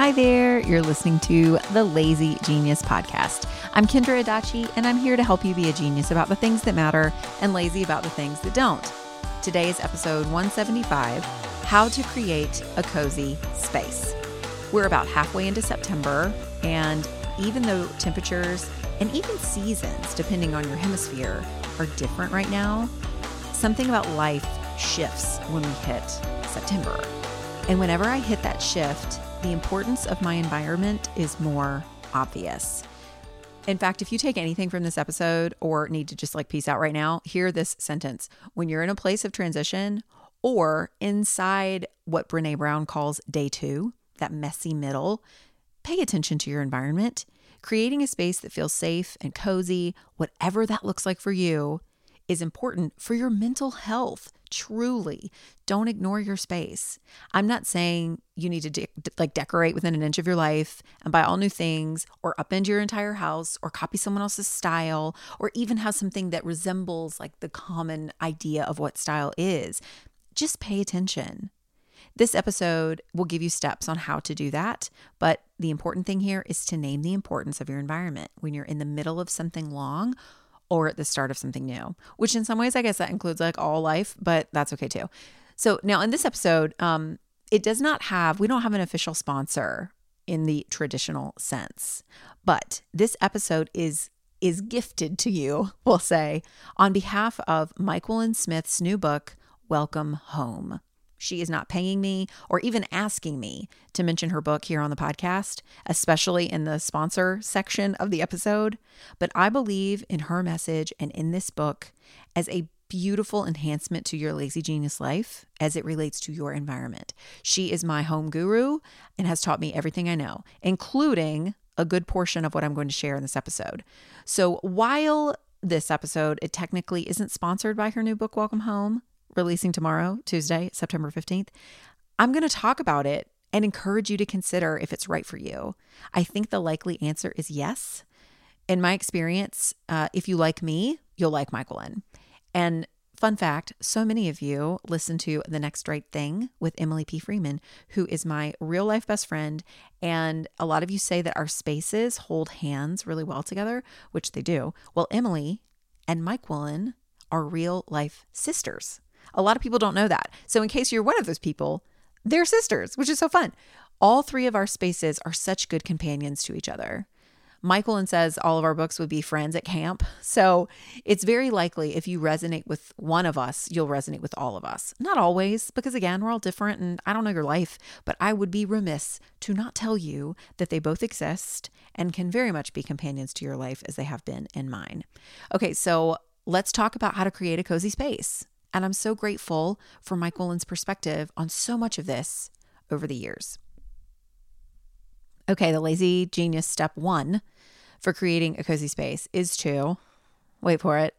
Hi there, you're listening to the Lazy Genius Podcast. I'm Kendra Adachi, and I'm here to help you be a genius about the things that matter and lazy about the things that don't. Today is episode 175 How to Create a Cozy Space. We're about halfway into September, and even though temperatures and even seasons, depending on your hemisphere, are different right now, something about life shifts when we hit September. And whenever I hit that shift, the importance of my environment is more obvious. In fact, if you take anything from this episode or need to just like peace out right now, hear this sentence. When you're in a place of transition or inside what Brene Brown calls day two, that messy middle, pay attention to your environment. Creating a space that feels safe and cozy, whatever that looks like for you, is important for your mental health. Truly, don't ignore your space. I'm not saying you need to de- like decorate within an inch of your life and buy all new things or upend your entire house or copy someone else's style or even have something that resembles like the common idea of what style is. Just pay attention. This episode will give you steps on how to do that, but the important thing here is to name the importance of your environment when you're in the middle of something long or at the start of something new, which in some ways, I guess that includes like all life, but that's okay too. So now in this episode, um, it does not have, we don't have an official sponsor in the traditional sense, but this episode is is gifted to you, we'll say, on behalf of Myquillyn Smith's new book, Welcome Home. She is not paying me or even asking me to mention her book here on the podcast, especially in the sponsor section of the episode. But I believe in her message and in this book as a beautiful enhancement to your lazy genius life as it relates to your environment. She is my home guru and has taught me everything I know, including a good portion of what I'm going to share in this episode. So while this episode, it technically isn't sponsored by her new book, Welcome Home releasing tomorrow, Tuesday, September 15th, I'm going to talk about it and encourage you to consider if it's right for you. I think the likely answer is yes. In my experience, uh, if you like me, you'll like Myquillyn. And fun fact so many of you listen to The Next Right Thing with Emily P. Freeman, who is my real life best friend. And a lot of you say that our spaces hold hands really well together, which they do. Well, Emily and Willin are real life sisters. A lot of people don't know that. So, in case you're one of those people, they're sisters, which is so fun. All three of our spaces are such good companions to each other. Myquillyn says all of our books would be friends at camp. So it's very likely if you resonate with one of us, you'll resonate with all of us. Not always, because again, we're all different and I don't know your life, but I would be remiss to not tell you that they both exist and can very much be companions to your life as they have been in mine. Okay, so let's talk about how to create a cozy space. And I'm so grateful for Myquillyn's perspective on so much of this over the years. Okay, the lazy genius step one for creating a cozy space is to wait for it,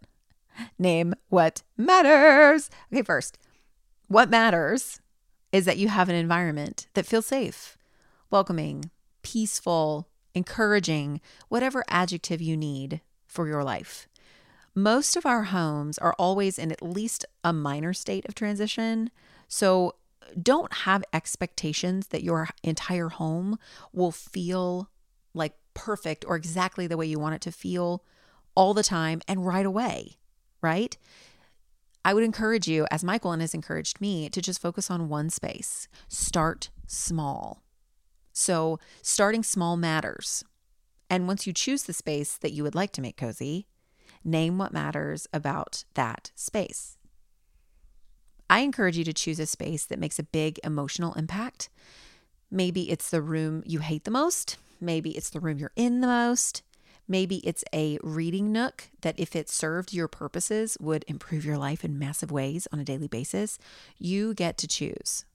name what matters. Okay, first, what matters is that you have an environment that feels safe, welcoming, peaceful, encouraging, whatever adjective you need for your life. Most of our homes are always in at least a minor state of transition. So don't have expectations that your entire home will feel like perfect or exactly the way you want it to feel all the time and right away, right? I would encourage you, as Myquillyn has encouraged me, to just focus on one space. Start small. So, starting small matters. And once you choose the space that you would like to make cozy, name what matters about that space. I encourage you to choose a space that makes a big emotional impact. Maybe it's the room you hate the most. Maybe it's the room you're in the most. Maybe it's a reading nook that, if it served your purposes, would improve your life in massive ways on a daily basis. You get to choose.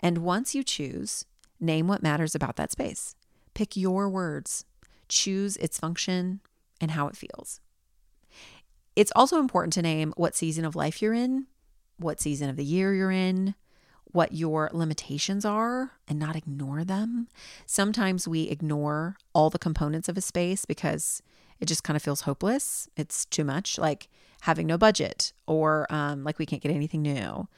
And once you choose, name what matters about that space. Pick your words, choose its function and how it feels. It's also important to name what season of life you're in, what season of the year you're in, what your limitations are and not ignore them. Sometimes we ignore all the components of a space because it just kind of feels hopeless. It's too much, like having no budget, or um, like we can't get anything new,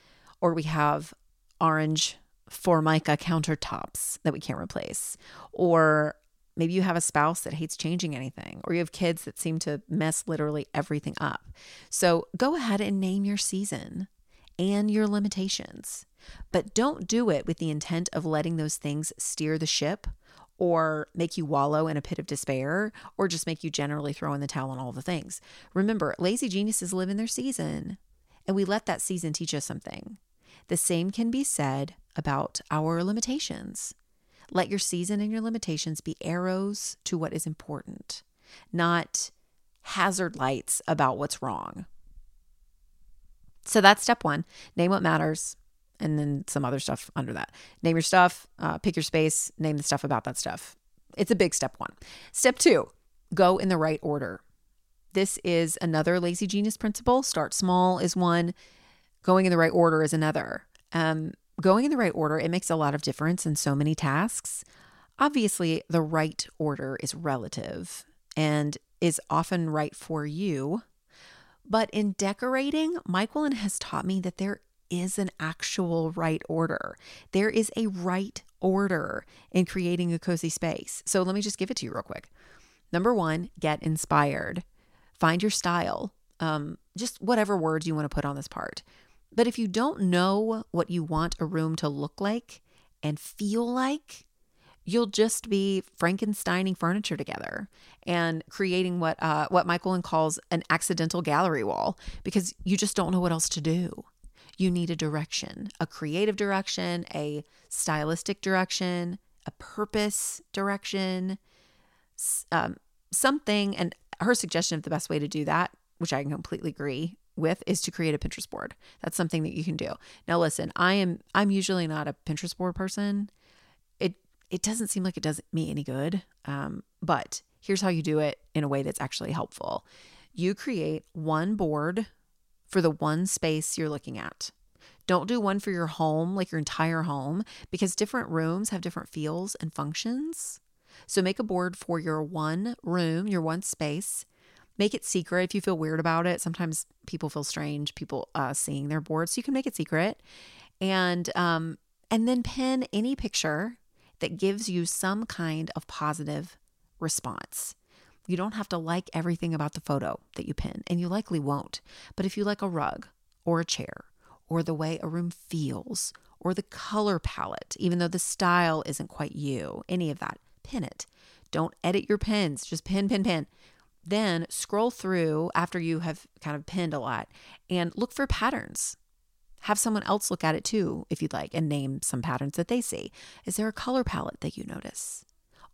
or we have orange formica countertops that we can't replace, or maybe you have a spouse that hates changing anything, or you have kids that seem to mess literally everything up. So go ahead and name your season and your limitations. But don't do it with the intent of letting those things steer the ship or make you wallow in a pit of despair or just make you generally throw in the towel on all the things. Remember, lazy geniuses live in their season, and we let that season teach us something. The same can be said about our limitations. Let your season and your limitations be arrows to what is important, not hazard lights about what's wrong. So that's step one name what matters, and then some other stuff under that. Name your stuff, uh, pick your space, name the stuff about that stuff. It's a big step one. Step two go in the right order. This is another lazy genius principle. Start small is one, going in the right order is another. Um, going in the right order, it makes a lot of difference in so many tasks. Obviously, the right order is relative and is often right for you but in decorating, Woolen has taught me that there is an actual right order. There is a right order in creating a cozy space. So let me just give it to you real quick. Number one, get inspired. Find your style. Um, just whatever words you want to put on this part. But if you don't know what you want a room to look like and feel like, you'll just be Frankensteining furniture together and creating what uh, what Myquillyn calls an accidental gallery wall because you just don't know what else to do. You need a direction, a creative direction, a stylistic direction, a purpose direction, um, something. And her suggestion of the best way to do that, which I can completely agree with is to create a Pinterest board. That's something that you can do. Now listen, I am I'm usually not a Pinterest board person it it doesn't seem like it does me any good. Um, but here's how you do it in a way that's actually helpful you create one board for the one space you're looking at. Don't do one for your home, like your entire home, because different rooms have different feels and functions. So make a board for your one room, your one space. Make it secret if you feel weird about it. Sometimes people feel strange, people uh, seeing their board, so you can make it secret, and um, and then pin any picture that gives you some kind of positive response. You don't have to like everything about the photo that you pin, and you likely won't. But if you like a rug or a chair or the way a room feels or the color palette, even though the style isn't quite you, any of that, pin it. Don't edit your pins, just pin, pin, pin. Then scroll through after you have kind of pinned a lot and look for patterns. Have someone else look at it too, if you'd like, and name some patterns that they see. Is there a color palette that you notice?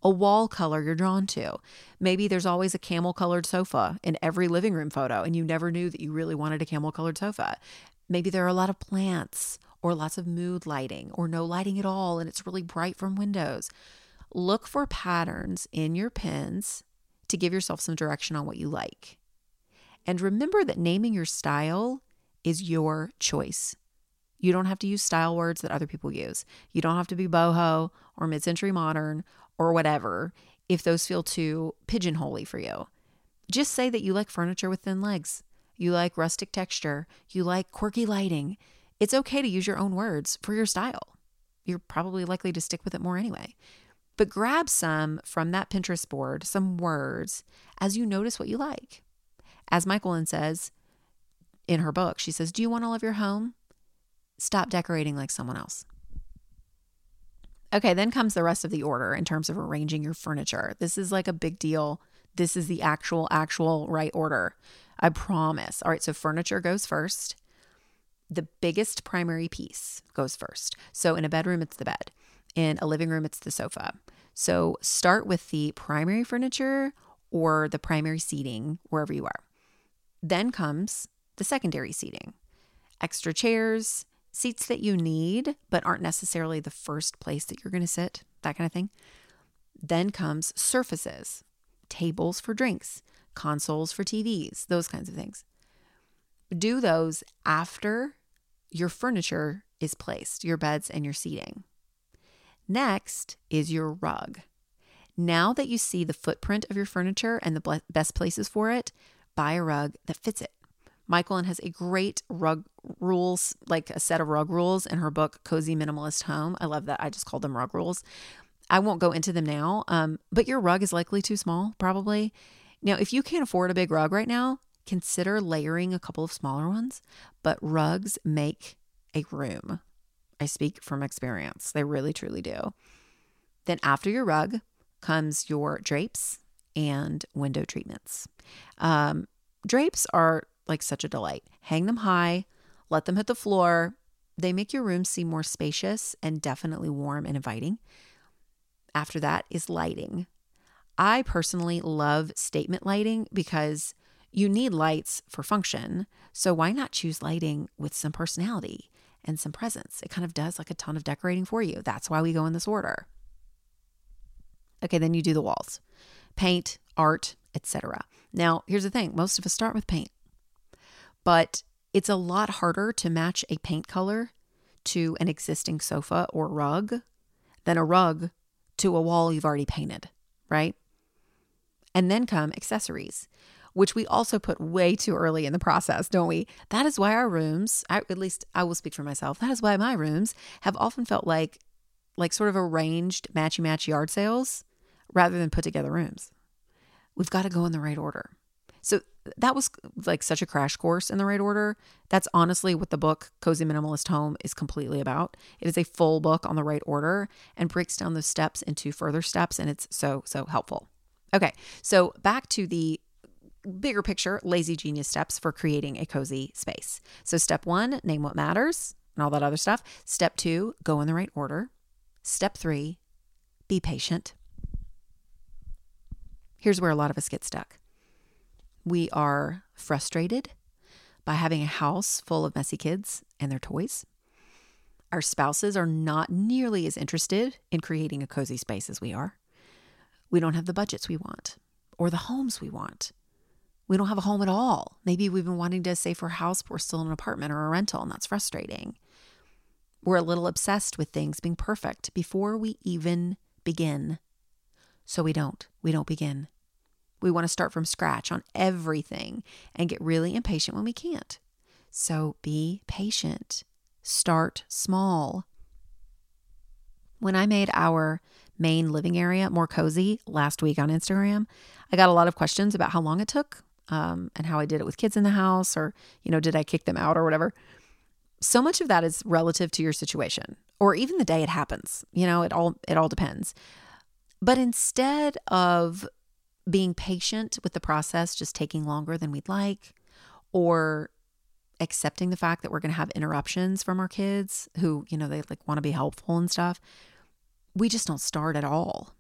A wall color you're drawn to. Maybe there's always a camel colored sofa in every living room photo, and you never knew that you really wanted a camel colored sofa. Maybe there are a lot of plants, or lots of mood lighting, or no lighting at all, and it's really bright from windows. Look for patterns in your pins to give yourself some direction on what you like. And remember that naming your style is your choice. You don't have to use style words that other people use. You don't have to be boho or mid century modern or whatever if those feel too pigeonholy for you. Just say that you like furniture with thin legs, you like rustic texture, you like quirky lighting. It's okay to use your own words for your style. You're probably likely to stick with it more anyway. But grab some from that Pinterest board, some words, as you notice what you like. As Myquillyn says, in her book, she says, Do you want all of your home? Stop decorating like someone else. Okay, then comes the rest of the order in terms of arranging your furniture. This is like a big deal. This is the actual, actual right order. I promise. All right, so furniture goes first. The biggest primary piece goes first. So in a bedroom, it's the bed. In a living room, it's the sofa. So start with the primary furniture or the primary seating, wherever you are. Then comes the secondary seating extra chairs, seats that you need, but aren't necessarily the first place that you're going to sit, that kind of thing. Then comes surfaces, tables for drinks, consoles for TVs, those kinds of things. Do those after your furniture is placed, your beds and your seating. Next is your rug. Now that you see the footprint of your furniture and the best places for it, buy a rug that fits it. Myquillyn has a great rug rules, like a set of rug rules in her book, Cozy Minimalist Home. I love that. I just call them rug rules. I won't go into them now, um, but your rug is likely too small, probably. Now, if you can't afford a big rug right now, consider layering a couple of smaller ones, but rugs make a room. I speak from experience. They really, truly do. Then, after your rug comes your drapes and window treatments. Um, drapes are like such a delight. Hang them high, let them hit the floor. They make your room seem more spacious and definitely warm and inviting. After that is lighting. I personally love statement lighting because you need lights for function. So why not choose lighting with some personality and some presents. It kind of does like a ton of decorating for you. That's why we go in this order. Okay, then you do the walls. Paint, art, etc. Now, here's the thing, most of us start with paint but it's a lot harder to match a paint color to an existing sofa or rug than a rug to a wall you've already painted, right? And then come accessories, which we also put way too early in the process, don't we? That is why our rooms, I, at least I will speak for myself, that is why my rooms have often felt like like sort of arranged matchy match yard sales rather than put together rooms. We've got to go in the right order. So that was like such a crash course in the right order. That's honestly what the book Cozy Minimalist Home is completely about. It is a full book on the right order and breaks down those steps into further steps, and it's so, so helpful. Okay, so back to the bigger picture lazy genius steps for creating a cozy space. So, step one, name what matters and all that other stuff. Step two, go in the right order. Step three, be patient. Here's where a lot of us get stuck. We are frustrated by having a house full of messy kids and their toys. Our spouses are not nearly as interested in creating a cozy space as we are. We don't have the budgets we want or the homes we want. We don't have a home at all. Maybe we've been wanting to save for a house, but we're still in an apartment or a rental, and that's frustrating. We're a little obsessed with things being perfect before we even begin. So we don't. We don't begin. We want to start from scratch on everything and get really impatient when we can't. So be patient. Start small. When I made our main living area more cozy last week on Instagram, I got a lot of questions about how long it took um, and how I did it with kids in the house, or, you know, did I kick them out or whatever. So much of that is relative to your situation or even the day it happens. You know, it all it all depends. But instead of being patient with the process just taking longer than we'd like, or accepting the fact that we're going to have interruptions from our kids who, you know, they like want to be helpful and stuff. We just don't start at all.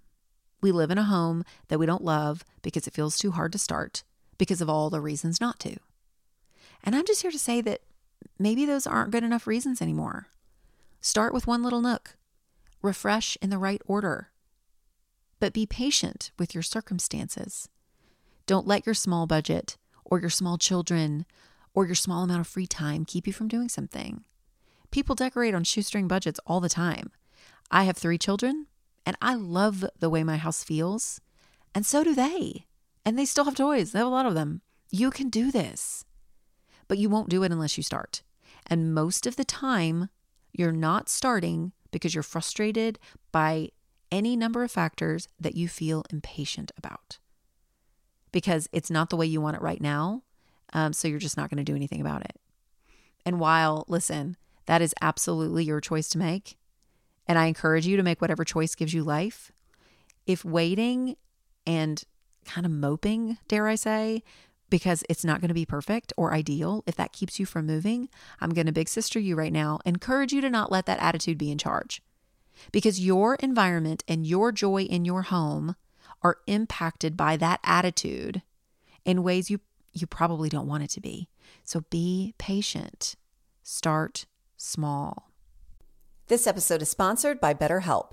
We live in a home that we don't love because it feels too hard to start because of all the reasons not to. And I'm just here to say that maybe those aren't good enough reasons anymore. Start with one little nook, refresh in the right order, but be patient with your circumstances. Don't let your small budget or your small children or your small amount of free time keep you from doing something. People decorate on shoestring budgets all the time. I have three children, and I love the way my house feels, and so do they. And they still have toys, they have a lot of them. You can do this, but you won't do it unless you start. And most of the time, you're not starting because you're frustrated by any number of factors that you feel impatient about because it's not the way you want it right now. Um, so you're just not going to do anything about it. And while, listen, that is absolutely your choice to make, and I encourage you to make whatever choice gives you life, if waiting and kind of moping, dare I say, because it's not going to be perfect or ideal, if that keeps you from moving, I'm going to big sister you right now, encourage you to not let that attitude be in charge. Because your environment and your joy in your home are impacted by that attitude in ways you you probably don't want it to be. So be patient. Start small. This episode is sponsored by BetterHelp.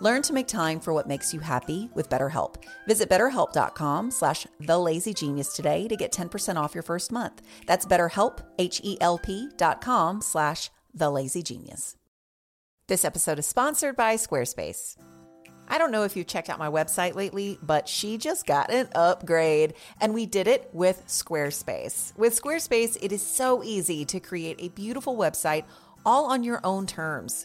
Learn to make time for what makes you happy with BetterHelp. Visit betterhelp.com slash thelazygenius today to get 10% off your first month. That's betterhelp, H-E-L-P dot com slash thelazygenius. This episode is sponsored by Squarespace. I don't know if you've checked out my website lately, but she just got an upgrade and we did it with Squarespace. With Squarespace, it is so easy to create a beautiful website all on your own terms.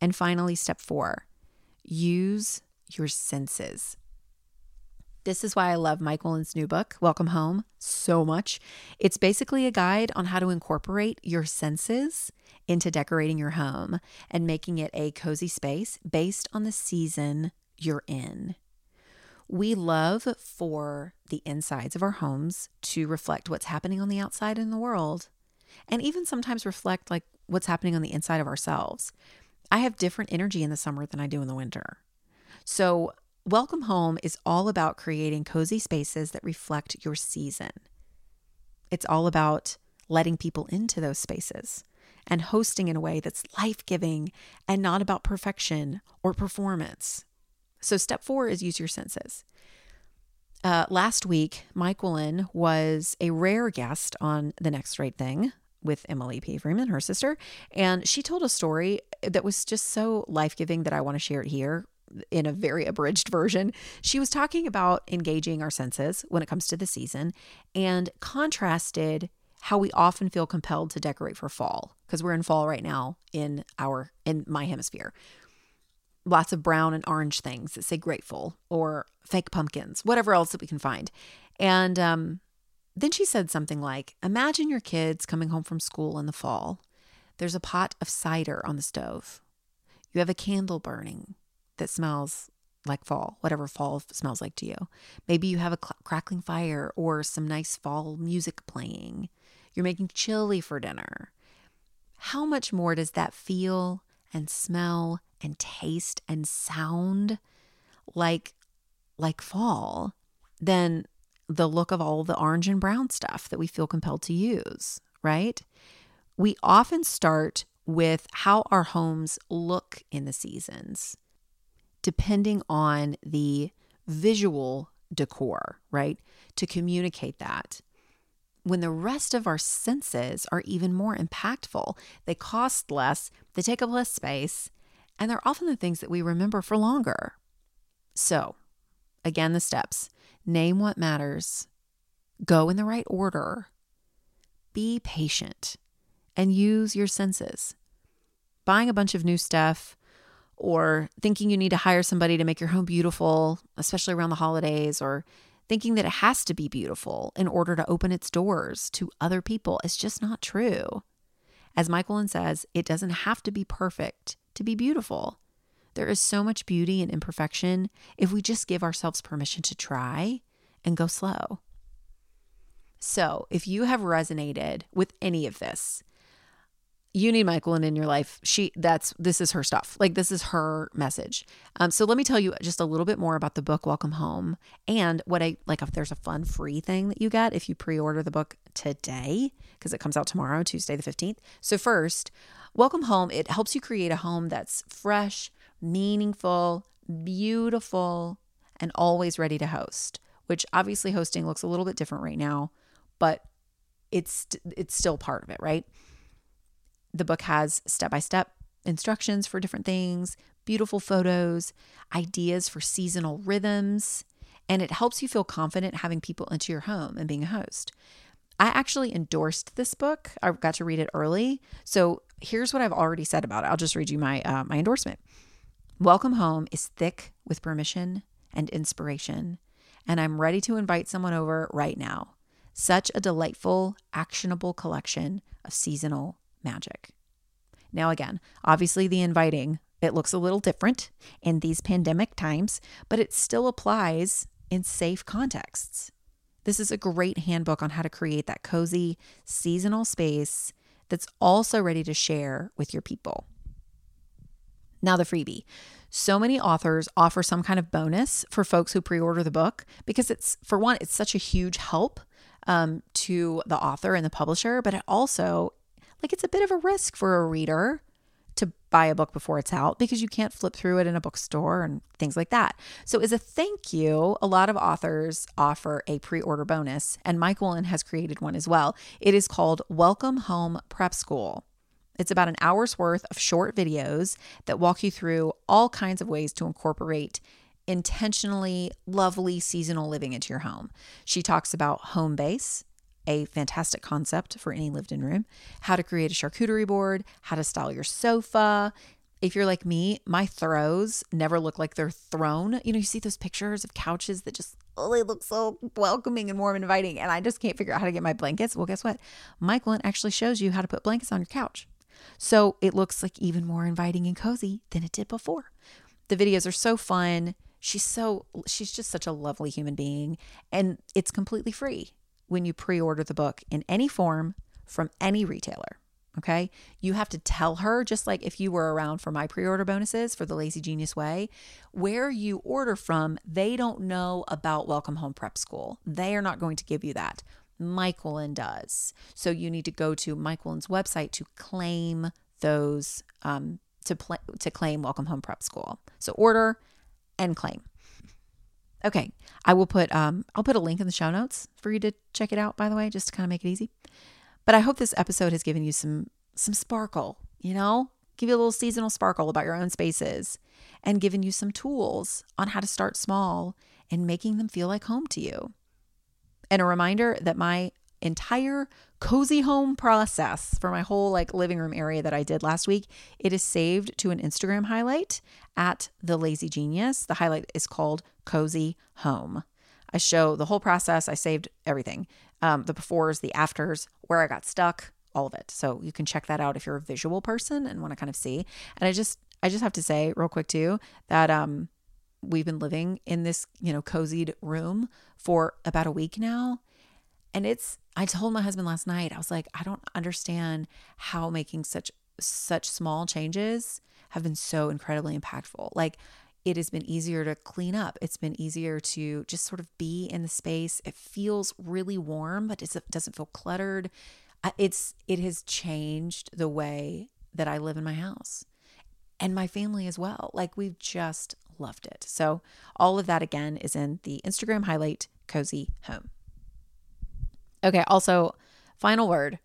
And finally, step four use your senses. This is why I love Myquillyn's new book, Welcome Home, so much. It's basically a guide on how to incorporate your senses into decorating your home and making it a cozy space based on the season you're in. We love for the insides of our homes to reflect what's happening on the outside in the world and even sometimes reflect like what's happening on the inside of ourselves. I have different energy in the summer than I do in the winter. So, Welcome Home is all about creating cozy spaces that reflect your season. It's all about letting people into those spaces and hosting in a way that's life giving and not about perfection or performance. So, step four is use your senses. uh, last week, Myquillyn was a rare guest on The Next Right Thing with Emily P. Freeman, her sister. And she told a story that was just so life giving that I want to share it here in a very abridged version. She was talking about engaging our senses when it comes to the season and contrasted how we often feel compelled to decorate for fall because we're in fall right now in our in my hemisphere lots of brown and orange things that say grateful or fake pumpkins, whatever else that we can find. And um, then she said something like Imagine your kids coming home from school in the fall. There's a pot of cider on the stove. You have a candle burning that smells like fall, whatever fall smells like to you. Maybe you have a cl- crackling fire or some nice fall music playing. You're making chili for dinner. How much more does that feel and smell and taste and sound like like fall than the look of all the orange and brown stuff that we feel compelled to use, right? We often start with how our homes look in the seasons, depending on the visual decor, right? To communicate that. When the rest of our senses are even more impactful, they cost less, they take up less space, and they're often the things that we remember for longer. So, again, the steps name what matters, go in the right order, be patient, and use your senses. Buying a bunch of new stuff or thinking you need to hire somebody to make your home beautiful, especially around the holidays, or thinking that it has to be beautiful in order to open its doors to other people is just not true. As Myquillyn says, it doesn't have to be perfect to be beautiful. There is so much beauty and imperfection if we just give ourselves permission to try and go slow. So, if you have resonated with any of this, you need Myquillyn in your life. She that's this is her stuff. Like this is her message. Um, so let me tell you just a little bit more about the book Welcome Home and what I like. If there's a fun free thing that you get if you pre-order the book today because it comes out tomorrow, Tuesday the fifteenth. So first, Welcome Home it helps you create a home that's fresh, meaningful, beautiful, and always ready to host. Which obviously hosting looks a little bit different right now, but it's it's still part of it, right? The book has step by step instructions for different things, beautiful photos, ideas for seasonal rhythms, and it helps you feel confident having people into your home and being a host. I actually endorsed this book. I got to read it early. So here's what I've already said about it. I'll just read you my uh, my endorsement. Welcome Home is thick with permission and inspiration, and I'm ready to invite someone over right now. Such a delightful, actionable collection of seasonal magic. Now, again, obviously, the inviting, it looks a little different in these pandemic times, but it still applies in safe contexts. This is a great handbook on how to create that cozy seasonal space that's also ready to share with your people. Now, the freebie. So many authors offer some kind of bonus for folks who pre order the book because it's, for one, it's such a huge help um, to the author and the publisher, but it also like it's a bit of a risk for a reader to buy a book before it's out because you can't flip through it in a bookstore and things like that. So, as a thank you, a lot of authors offer a pre order bonus, and Myquillyn has created one as well. It is called Welcome Home Prep School. It's about an hour's worth of short videos that walk you through all kinds of ways to incorporate intentionally lovely seasonal living into your home. She talks about home base, a fantastic concept for any lived in room, how to create a charcuterie board, how to style your sofa. If you're like me, my throws never look like they're thrown. You know, you see those pictures of couches that just, oh, they look so welcoming and warm and inviting. And I just can't figure out how to get my blankets. Well, guess what? Myquillyn actually shows you how to put blankets on your couch. So it looks like even more inviting and cozy than it did before. The videos are so fun. She's so, she's just such a lovely human being. And it's completely free when you pre order the book in any form from any retailer. Okay. You have to tell her, just like if you were around for my pre order bonuses for the Lazy Genius Way, where you order from, they don't know about Welcome Home Prep School. They are not going to give you that. Willen does. So you need to go to Willen's website to claim those, um, to, pl- to claim Welcome Home Prep School. So order and claim. Okay, I will put um I'll put a link in the show notes for you to check it out by the way, just to kind of make it easy. But I hope this episode has given you some some sparkle, you know? Give you a little seasonal sparkle about your own spaces and given you some tools on how to start small and making them feel like home to you. And a reminder that my entire cozy home process for my whole like living room area that I did last week, it is saved to an Instagram highlight at the Lazy Genius. The highlight is called Cozy Home. I show the whole process. I saved everything. Um, the befores, the afters, where I got stuck, all of it. So you can check that out if you're a visual person and want to kind of see. And I just I just have to say real quick too that um we've been living in this, you know, cozied room for about a week now. And it's I told my husband last night, I was like, I don't understand how making such such small changes have been so incredibly impactful. Like it has been easier to clean up. It's been easier to just sort of be in the space. It feels really warm, but it doesn't feel cluttered. It's it has changed the way that I live in my house and my family as well. Like we've just loved it. So all of that again is in the Instagram highlight cozy home. Okay, also final word.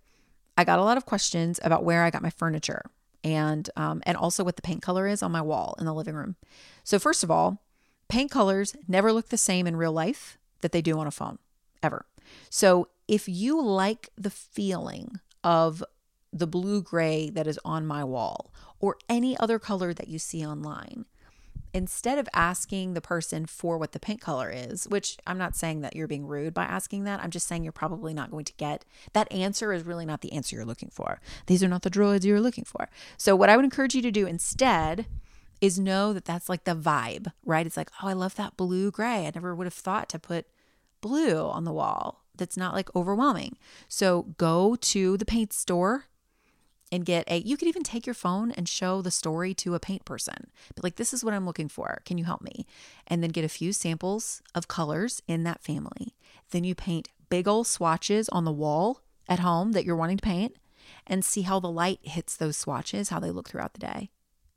I got a lot of questions about where I got my furniture and um, and also what the paint color is on my wall in the living room. So first of all, paint colors never look the same in real life that they do on a phone ever. So if you like the feeling of the blue gray that is on my wall or any other color that you see online, instead of asking the person for what the paint color is, which I'm not saying that you're being rude by asking that, I'm just saying you're probably not going to get that answer is really not the answer you're looking for. These are not the droids you're looking for. So, what I would encourage you to do instead is know that that's like the vibe, right? It's like, oh, I love that blue gray. I never would have thought to put blue on the wall. That's not like overwhelming. So, go to the paint store and get a you could even take your phone and show the story to a paint person like this is what i'm looking for can you help me and then get a few samples of colors in that family then you paint big old swatches on the wall at home that you're wanting to paint and see how the light hits those swatches how they look throughout the day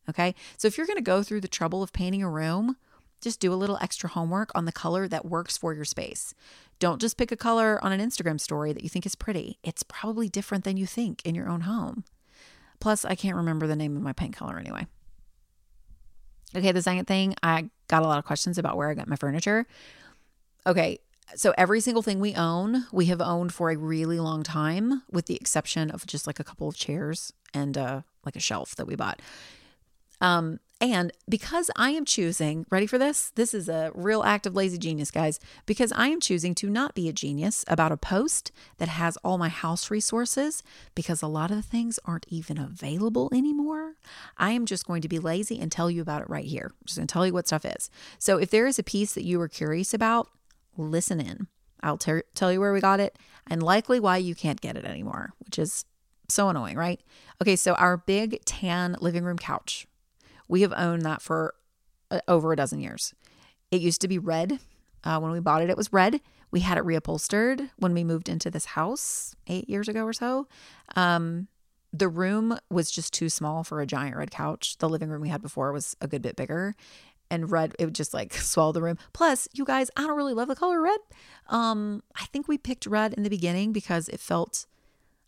okay so if you're going to go through the trouble of painting a room just do a little extra homework on the color that works for your space. Don't just pick a color on an Instagram story that you think is pretty. It's probably different than you think in your own home. Plus, I can't remember the name of my paint color anyway. Okay, the second thing, I got a lot of questions about where I got my furniture. Okay, so every single thing we own, we have owned for a really long time, with the exception of just like a couple of chairs and uh, like a shelf that we bought. Um, and because I am choosing, ready for this? This is a real act of lazy genius, guys. Because I am choosing to not be a genius about a post that has all my house resources, because a lot of the things aren't even available anymore. I am just going to be lazy and tell you about it right here. I'm just going to tell you what stuff is. So if there is a piece that you were curious about, listen in. I'll ter- tell you where we got it and likely why you can't get it anymore, which is so annoying, right? Okay, so our big tan living room couch we have owned that for uh, over a dozen years. It used to be red. Uh, when we bought it, it was red. We had it reupholstered when we moved into this house eight years ago or so. Um, the room was just too small for a giant red couch. The living room we had before was a good bit bigger. And red, it would just like swallow the room. Plus, you guys, I don't really love the color red. Um, I think we picked red in the beginning because it felt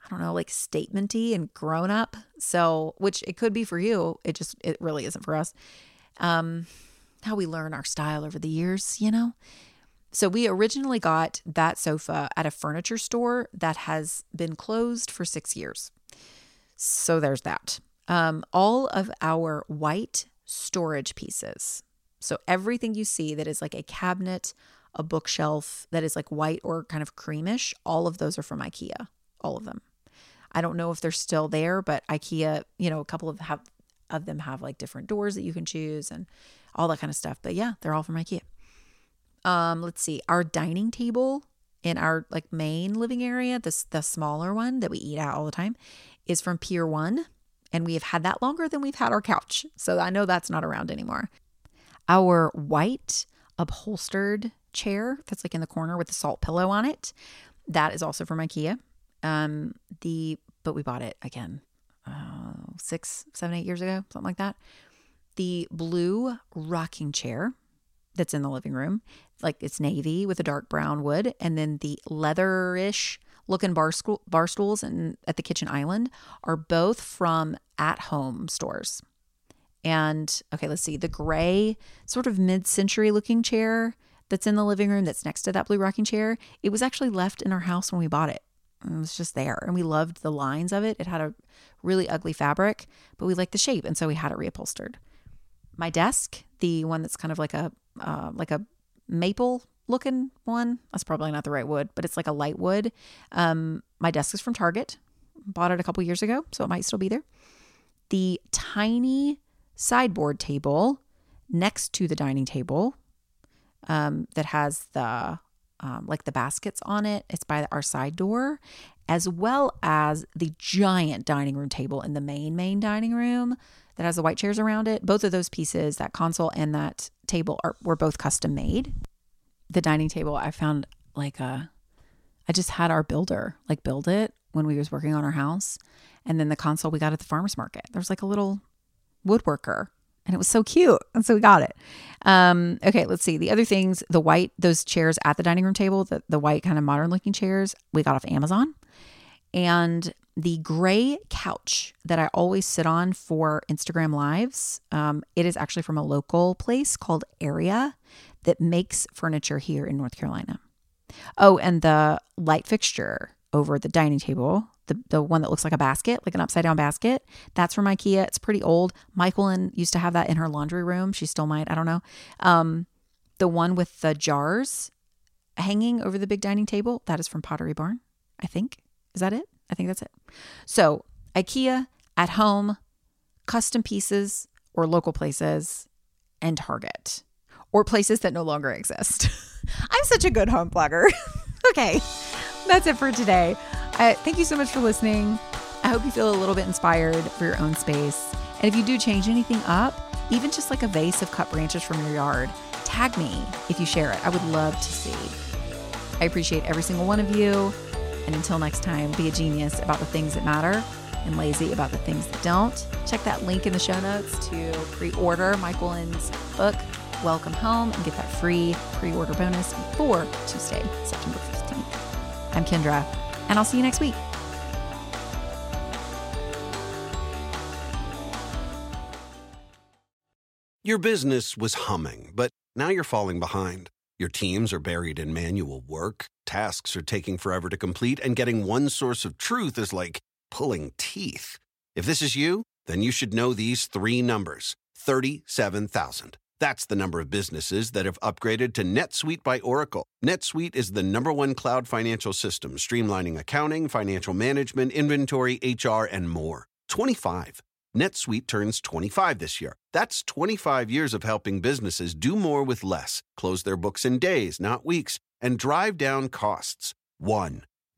I don't know, like statementy and grown up. So, which it could be for you. It just, it really isn't for us. Um, how we learn our style over the years, you know? So, we originally got that sofa at a furniture store that has been closed for six years. So, there's that. Um, all of our white storage pieces. So, everything you see that is like a cabinet, a bookshelf that is like white or kind of creamish, all of those are from IKEA. All of them. I don't know if they're still there, but IKEA, you know, a couple of have of them have like different doors that you can choose and all that kind of stuff. But yeah, they're all from IKEA. Um, let's see. Our dining table in our like main living area, this the smaller one that we eat at all the time, is from Pier One, and we have had that longer than we've had our couch. So I know that's not around anymore. Our white upholstered chair that's like in the corner with the salt pillow on it, that is also from IKEA. Um, the but we bought it again uh, six, seven, eight years ago, something like that. The blue rocking chair that's in the living room. Like it's navy with a dark brown wood, and then the leatherish looking bar, school, bar stools and at the kitchen island are both from at home stores. And okay, let's see. The gray, sort of mid century looking chair that's in the living room that's next to that blue rocking chair, it was actually left in our house when we bought it. It was just there. And we loved the lines of it. It had a really ugly fabric, but we liked the shape. And so we had it reupholstered. My desk, the one that's kind of like a uh, like a maple looking one. That's probably not the right wood, but it's like a light wood. Um, my desk is from Target. Bought it a couple years ago, so it might still be there. The tiny sideboard table next to the dining table um, that has the um, like the baskets on it. It's by our side door, as well as the giant dining room table in the main main dining room that has the white chairs around it. Both of those pieces, that console and that table, are were both custom made. The dining table, I found like a, I just had our builder like build it when we was working on our house, and then the console we got at the farmers market. There was like a little woodworker and it was so cute. And so we got it. Um, okay, let's see. The other things, the white, those chairs at the dining room table, the, the white kind of modern looking chairs, we got off Amazon. And the gray couch that I always sit on for Instagram lives, um, it is actually from a local place called Area that makes furniture here in North Carolina. Oh, and the light fixture over the dining table the, the one that looks like a basket, like an upside down basket. That's from IKEA. It's pretty old. Myquillyn used to have that in her laundry room. She still might. I don't know. Um, the one with the jars hanging over the big dining table, that is from Pottery Barn, I think. Is that it? I think that's it. So, IKEA at home, custom pieces or local places, and Target or places that no longer exist. I'm such a good home blogger. okay, that's it for today. Uh, thank you so much for listening. I hope you feel a little bit inspired for your own space. And if you do change anything up, even just like a vase of cut branches from your yard, tag me if you share it. I would love to see. I appreciate every single one of you. And until next time, be a genius about the things that matter and lazy about the things that don't. Check that link in the show notes to pre order Myquillyn's book, Welcome Home, and get that free pre order bonus before Tuesday, September 15th. I'm Kendra and I'll see you next week. Your business was humming, but now you're falling behind. Your teams are buried in manual work, tasks are taking forever to complete, and getting one source of truth is like pulling teeth. If this is you, then you should know these three numbers 37,000. That's the number of businesses that have upgraded to NetSuite by Oracle. NetSuite is the number one cloud financial system, streamlining accounting, financial management, inventory, HR, and more. 25. NetSuite turns 25 this year. That's 25 years of helping businesses do more with less, close their books in days, not weeks, and drive down costs. One.